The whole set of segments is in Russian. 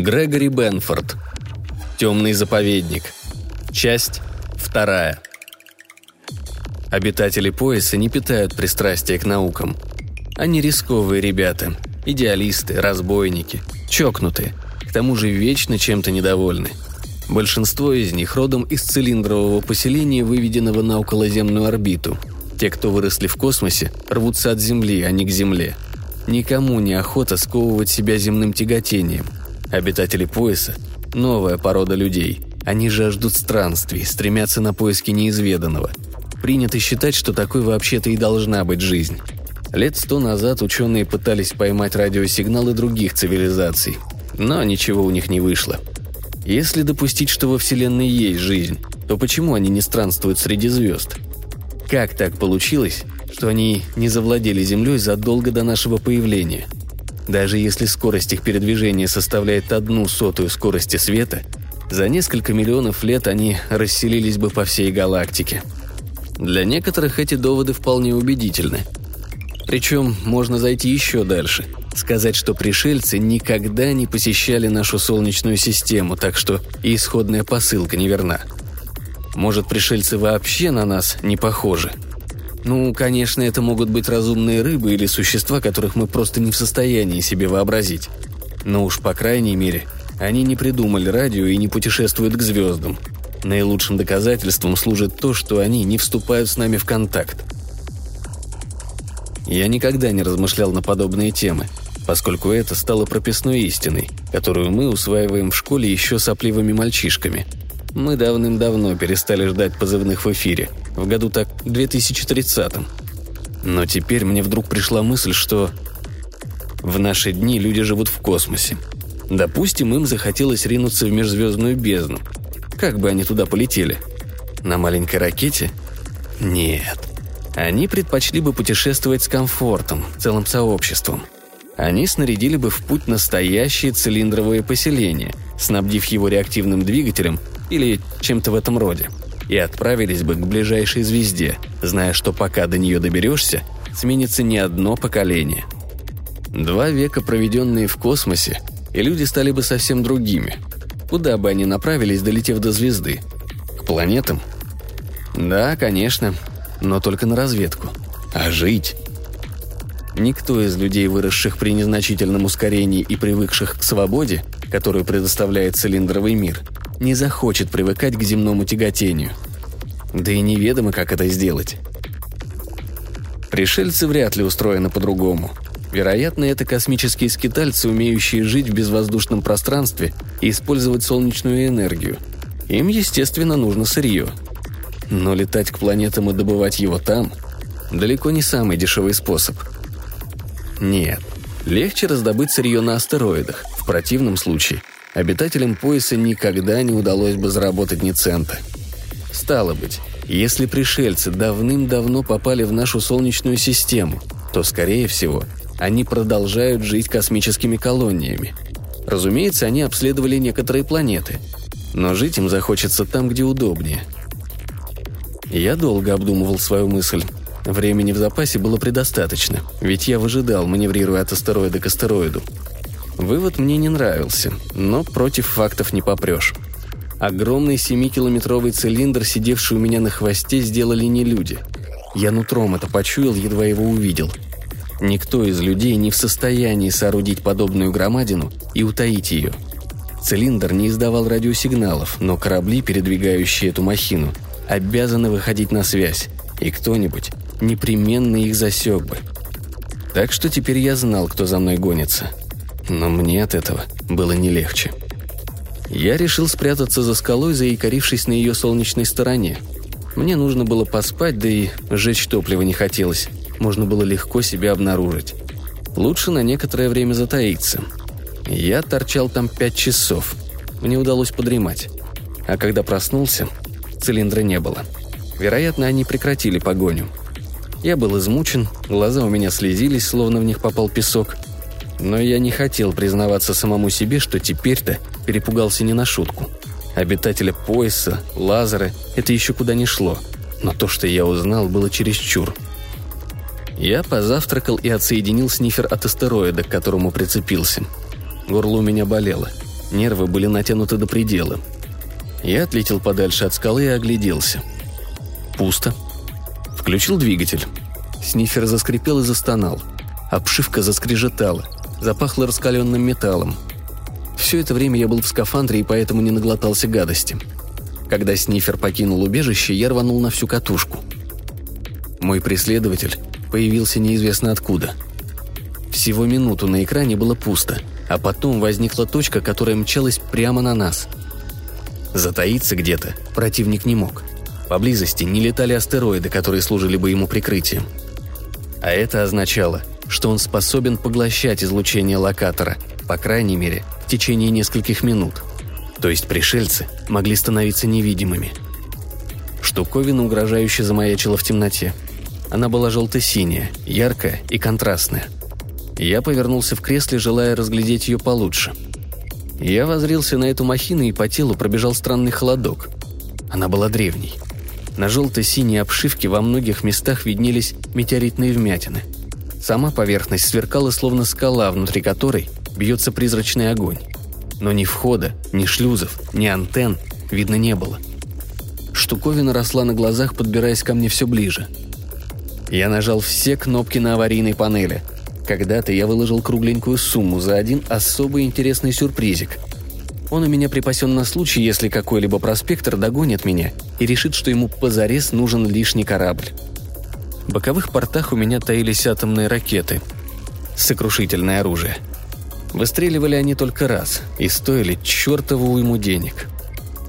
Грегори Бенфорд. Темный заповедник. Часть вторая. Обитатели пояса не питают пристрастия к наукам. Они рисковые ребята, идеалисты, разбойники, чокнутые, к тому же вечно чем-то недовольны. Большинство из них родом из цилиндрового поселения, выведенного на околоземную орбиту. Те, кто выросли в космосе, рвутся от Земли, а не к Земле. Никому не охота сковывать себя земным тяготением. Обитатели пояса – новая порода людей. Они жаждут странствий, стремятся на поиски неизведанного. Принято считать, что такой вообще-то и должна быть жизнь. Лет сто назад ученые пытались поймать радиосигналы других цивилизаций, но ничего у них не вышло – если допустить, что во Вселенной есть жизнь, то почему они не странствуют среди звезд? Как так получилось, что они не завладели Землей задолго до нашего появления? Даже если скорость их передвижения составляет одну сотую скорости света, за несколько миллионов лет они расселились бы по всей галактике. Для некоторых эти доводы вполне убедительны. Причем можно зайти еще дальше – Сказать, что пришельцы никогда не посещали нашу Солнечную систему, так что и исходная посылка неверна. Может, пришельцы вообще на нас не похожи? Ну, конечно, это могут быть разумные рыбы или существа, которых мы просто не в состоянии себе вообразить. Но уж по крайней мере, они не придумали радио и не путешествуют к звездам. Наилучшим доказательством служит то, что они не вступают с нами в контакт. Я никогда не размышлял на подобные темы, поскольку это стало прописной истиной, которую мы усваиваем в школе еще сопливыми мальчишками. Мы давным-давно перестали ждать позывных в эфире, в году так 2030-м. Но теперь мне вдруг пришла мысль, что в наши дни люди живут в космосе. Допустим, им захотелось ринуться в межзвездную бездну. Как бы они туда полетели? На маленькой ракете? Нет. Они предпочли бы путешествовать с комфортом, целым сообществом. Они снарядили бы в путь настоящее цилиндровое поселение, снабдив его реактивным двигателем или чем-то в этом роде, и отправились бы к ближайшей звезде, зная, что пока до нее доберешься, сменится не одно поколение. Два века, проведенные в космосе, и люди стали бы совсем другими. Куда бы они направились, долетев до звезды? К планетам? Да, конечно, но только на разведку. А жить? Никто из людей, выросших при незначительном ускорении и привыкших к свободе, которую предоставляет цилиндровый мир, не захочет привыкать к земному тяготению. Да и неведомо, как это сделать. Пришельцы вряд ли устроены по-другому. Вероятно, это космические скитальцы, умеющие жить в безвоздушном пространстве и использовать солнечную энергию. Им, естественно, нужно сырье – но летать к планетам и добывать его там – далеко не самый дешевый способ. Нет, легче раздобыть сырье на астероидах. В противном случае обитателям пояса никогда не удалось бы заработать ни цента. Стало быть, если пришельцы давным-давно попали в нашу Солнечную систему, то, скорее всего, они продолжают жить космическими колониями. Разумеется, они обследовали некоторые планеты, но жить им захочется там, где удобнее – я долго обдумывал свою мысль. Времени в запасе было предостаточно, ведь я выжидал, маневрируя от астероида к астероиду. Вывод мне не нравился, но против фактов не попрешь. Огромный 7-километровый цилиндр, сидевший у меня на хвосте, сделали не люди. Я нутром это почуял, едва его увидел. Никто из людей не в состоянии соорудить подобную громадину и утаить ее. Цилиндр не издавал радиосигналов, но корабли, передвигающие эту махину, обязаны выходить на связь, и кто-нибудь непременно их засек бы. Так что теперь я знал, кто за мной гонится. Но мне от этого было не легче. Я решил спрятаться за скалой, заикарившись на ее солнечной стороне. Мне нужно было поспать, да и сжечь топливо не хотелось. Можно было легко себя обнаружить. Лучше на некоторое время затаиться. Я торчал там пять часов. Мне удалось подремать. А когда проснулся, Цилиндра не было. Вероятно, они прекратили погоню. Я был измучен, глаза у меня слезились, словно в них попал песок. Но я не хотел признаваться самому себе, что теперь-то перепугался не на шутку. Обитателя пояса, лазеры – это еще куда не шло. Но то, что я узнал, было чересчур. Я позавтракал и отсоединил снифер от астероида, к которому прицепился. Горло у меня болело. Нервы были натянуты до предела. Я отлетел подальше от скалы и огляделся. Пусто. Включил двигатель. Снифер заскрипел и застонал. Обшивка заскрежетала. Запахло раскаленным металлом. Все это время я был в скафандре и поэтому не наглотался гадости. Когда Снифер покинул убежище, я рванул на всю катушку. Мой преследователь появился неизвестно откуда. Всего минуту на экране было пусто, а потом возникла точка, которая мчалась прямо на нас. Затаиться где-то противник не мог. Поблизости не летали астероиды, которые служили бы ему прикрытием. А это означало, что он способен поглощать излучение локатора, по крайней мере, в течение нескольких минут. То есть пришельцы могли становиться невидимыми. Штуковина угрожающе замаячила в темноте – она была желто-синяя, яркая и контрастная. Я повернулся в кресле, желая разглядеть ее получше. Я возрился на эту махину, и по телу пробежал странный холодок. Она была древней. На желто-синей обшивке во многих местах виднелись метеоритные вмятины. Сама поверхность сверкала, словно скала, внутри которой бьется призрачный огонь. Но ни входа, ни шлюзов, ни антенн видно не было. Штуковина росла на глазах, подбираясь ко мне все ближе – я нажал все кнопки на аварийной панели. Когда-то я выложил кругленькую сумму за один особо интересный сюрпризик. Он у меня припасен на случай, если какой-либо проспектор догонит меня и решит, что ему позарез нужен лишний корабль. В боковых портах у меня таились атомные ракеты. Сокрушительное оружие. Выстреливали они только раз и стоили чертову уйму денег.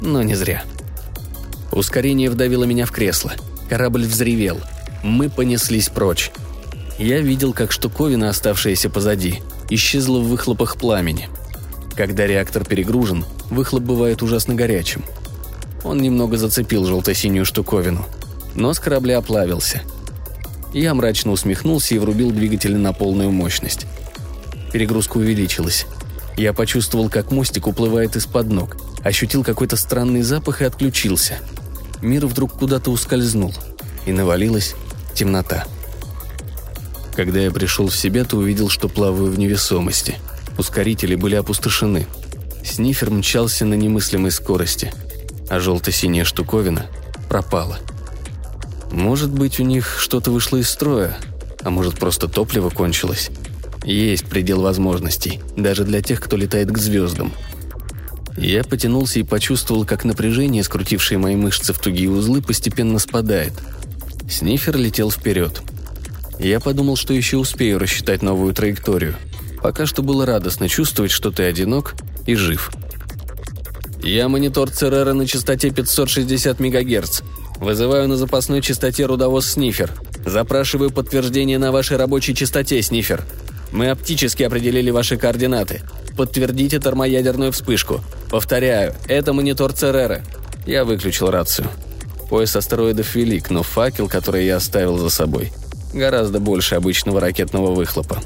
Но не зря. Ускорение вдавило меня в кресло. Корабль взревел – мы понеслись прочь. Я видел, как штуковина, оставшаяся позади, исчезла в выхлопах пламени. Когда реактор перегружен, выхлоп бывает ужасно горячим. Он немного зацепил желто-синюю штуковину, но с корабля оплавился. Я мрачно усмехнулся и врубил двигатели на полную мощность. Перегрузка увеличилась. Я почувствовал, как мостик уплывает из-под ног, ощутил какой-то странный запах и отключился. Мир вдруг куда-то ускользнул, и навалилась темнота. Когда я пришел в себя, то увидел, что плаваю в невесомости. Ускорители были опустошены. Снифер мчался на немыслимой скорости, а желто-синяя штуковина пропала. Может быть, у них что-то вышло из строя, а может, просто топливо кончилось. Есть предел возможностей, даже для тех, кто летает к звездам. Я потянулся и почувствовал, как напряжение, скрутившее мои мышцы в тугие узлы, постепенно спадает – Снифер летел вперед. Я подумал, что еще успею рассчитать новую траекторию. Пока что было радостно чувствовать, что ты одинок и жив. Я монитор Церера на частоте 560 МГц. Вызываю на запасной частоте рудовоз Снифер. Запрашиваю подтверждение на вашей рабочей частоте, Снифер. Мы оптически определили ваши координаты. Подтвердите термоядерную вспышку. Повторяю, это монитор Церера. Я выключил рацию. Пояс астероидов велик, но факел, который я оставил за собой, гораздо больше обычного ракетного выхлопа.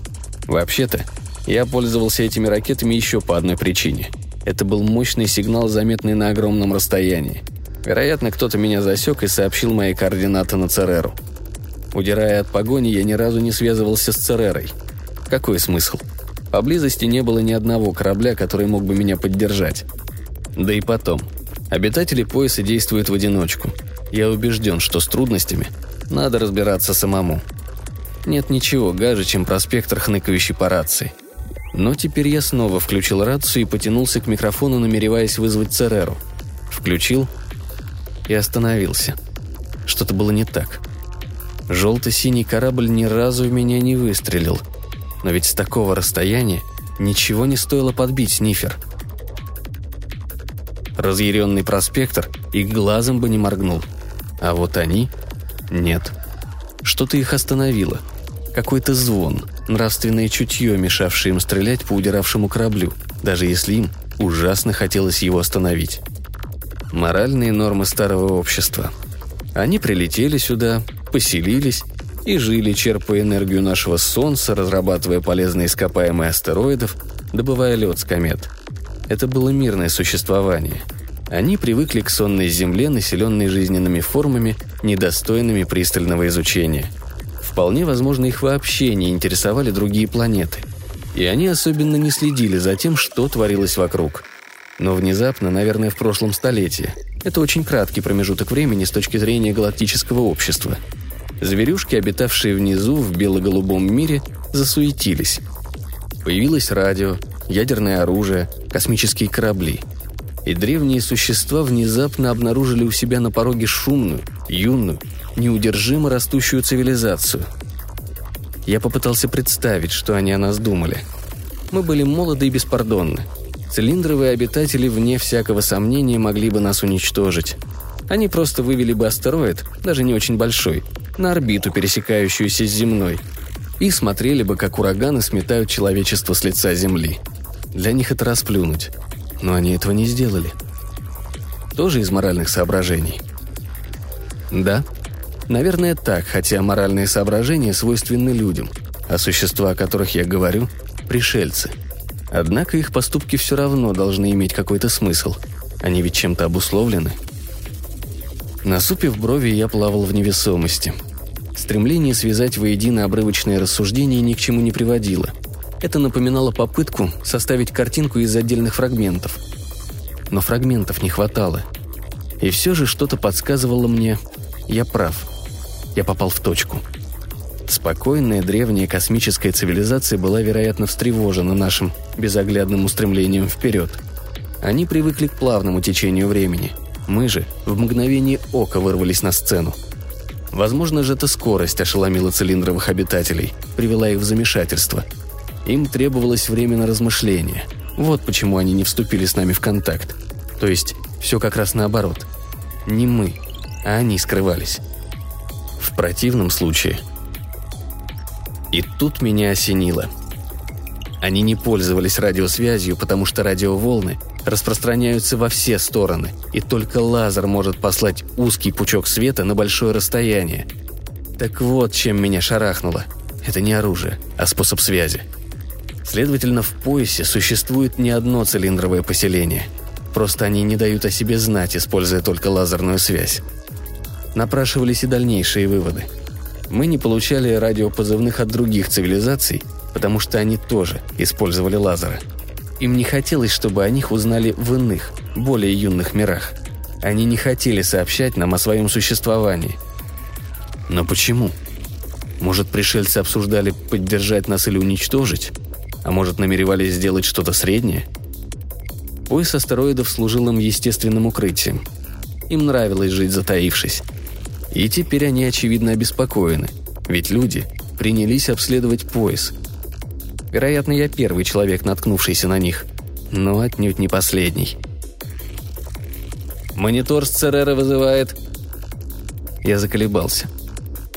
Вообще-то, я пользовался этими ракетами еще по одной причине. Это был мощный сигнал, заметный на огромном расстоянии. Вероятно, кто-то меня засек и сообщил мои координаты на Цереру. Удирая от погони, я ни разу не связывался с Церерой. Какой смысл? Поблизости не было ни одного корабля, который мог бы меня поддержать. Да и потом. Обитатели пояса действуют в одиночку – я убежден, что с трудностями надо разбираться самому. Нет ничего гаже, чем проспектор, хныкающий по рации. Но теперь я снова включил рацию и потянулся к микрофону, намереваясь вызвать Цереру. Включил и остановился. Что-то было не так. Желто-синий корабль ни разу в меня не выстрелил. Но ведь с такого расстояния ничего не стоило подбить снифер. Разъяренный проспектор и глазом бы не моргнул – а вот они – нет. Что-то их остановило. Какой-то звон, нравственное чутье, мешавшее им стрелять по удиравшему кораблю, даже если им ужасно хотелось его остановить. Моральные нормы старого общества. Они прилетели сюда, поселились и жили, черпая энергию нашего Солнца, разрабатывая полезные ископаемые астероидов, добывая лед с комет. Это было мирное существование – они привыкли к сонной земле, населенной жизненными формами, недостойными пристального изучения. Вполне возможно, их вообще не интересовали другие планеты. И они особенно не следили за тем, что творилось вокруг. Но внезапно, наверное, в прошлом столетии. Это очень краткий промежуток времени с точки зрения галактического общества. Зверюшки, обитавшие внизу в бело-голубом мире, засуетились. Появилось радио, ядерное оружие, космические корабли. И древние существа внезапно обнаружили у себя на пороге шумную, юную, неудержимо растущую цивилизацию. Я попытался представить, что они о нас думали. Мы были молоды и беспардонны. Цилиндровые обитатели, вне всякого сомнения, могли бы нас уничтожить. Они просто вывели бы астероид, даже не очень большой, на орбиту, пересекающуюся с земной, и смотрели бы, как ураганы сметают человечество с лица Земли. Для них это расплюнуть. Но они этого не сделали. Тоже из моральных соображений. Да, наверное так, хотя моральные соображения свойственны людям, а существа, о которых я говорю – пришельцы. Однако их поступки все равно должны иметь какой-то смысл. Они ведь чем-то обусловлены. Насупив брови, я плавал в невесомости – Стремление связать воедино обрывочные рассуждения ни к чему не приводило. Это напоминало попытку составить картинку из отдельных фрагментов. Но фрагментов не хватало. И все же что-то подсказывало мне, я прав. Я попал в точку. Спокойная древняя космическая цивилизация была, вероятно, встревожена нашим безоглядным устремлением вперед. Они привыкли к плавному течению времени. Мы же в мгновение ока вырвались на сцену – Возможно же, эта скорость ошеломила цилиндровых обитателей, привела их в замешательство. Им требовалось время на размышление. Вот почему они не вступили с нами в контакт. То есть, все как раз наоборот. Не мы, а они скрывались. В противном случае... И тут меня осенило. Они не пользовались радиосвязью, потому что радиоволны распространяются во все стороны, и только лазер может послать узкий пучок света на большое расстояние. Так вот, чем меня шарахнуло. Это не оружие, а способ связи. Следовательно, в поясе существует не одно цилиндровое поселение. Просто они не дают о себе знать, используя только лазерную связь. Напрашивались и дальнейшие выводы. Мы не получали радиопозывных от других цивилизаций, потому что они тоже использовали лазеры – им не хотелось, чтобы о них узнали в иных, более юных мирах. Они не хотели сообщать нам о своем существовании. Но почему? Может, пришельцы обсуждали поддержать нас или уничтожить? А может, намеревались сделать что-то среднее? Пояс астероидов служил им естественным укрытием. Им нравилось жить затаившись. И теперь они, очевидно, обеспокоены. Ведь люди принялись обследовать пояс – Вероятно, я первый человек, наткнувшийся на них. Но отнюдь не последний. «Монитор с Церера вызывает...» Я заколебался.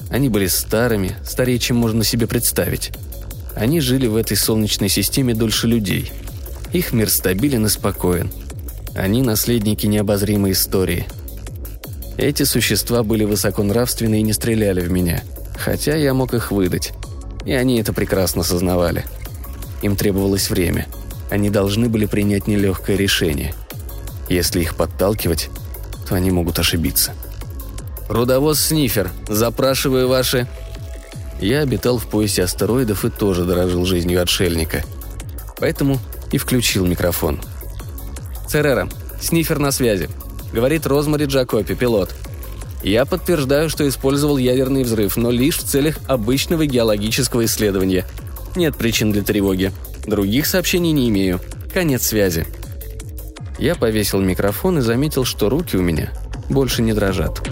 Они были старыми, старее, чем можно себе представить. Они жили в этой солнечной системе дольше людей. Их мир стабилен и спокоен. Они наследники необозримой истории. Эти существа были высоконравственны и не стреляли в меня, хотя я мог их выдать. И они это прекрасно сознавали. Им требовалось время. Они должны были принять нелегкое решение. Если их подталкивать, то они могут ошибиться. «Рудовоз Снифер, запрашиваю ваши...» Я обитал в поясе астероидов и тоже дорожил жизнью отшельника. Поэтому и включил микрофон. «Церера, Снифер на связи», — говорит Розмари Джакопи, пилот. «Я подтверждаю, что использовал ядерный взрыв, но лишь в целях обычного геологического исследования — нет причин для тревоги. Других сообщений не имею. Конец связи. Я повесил микрофон и заметил, что руки у меня больше не дрожат.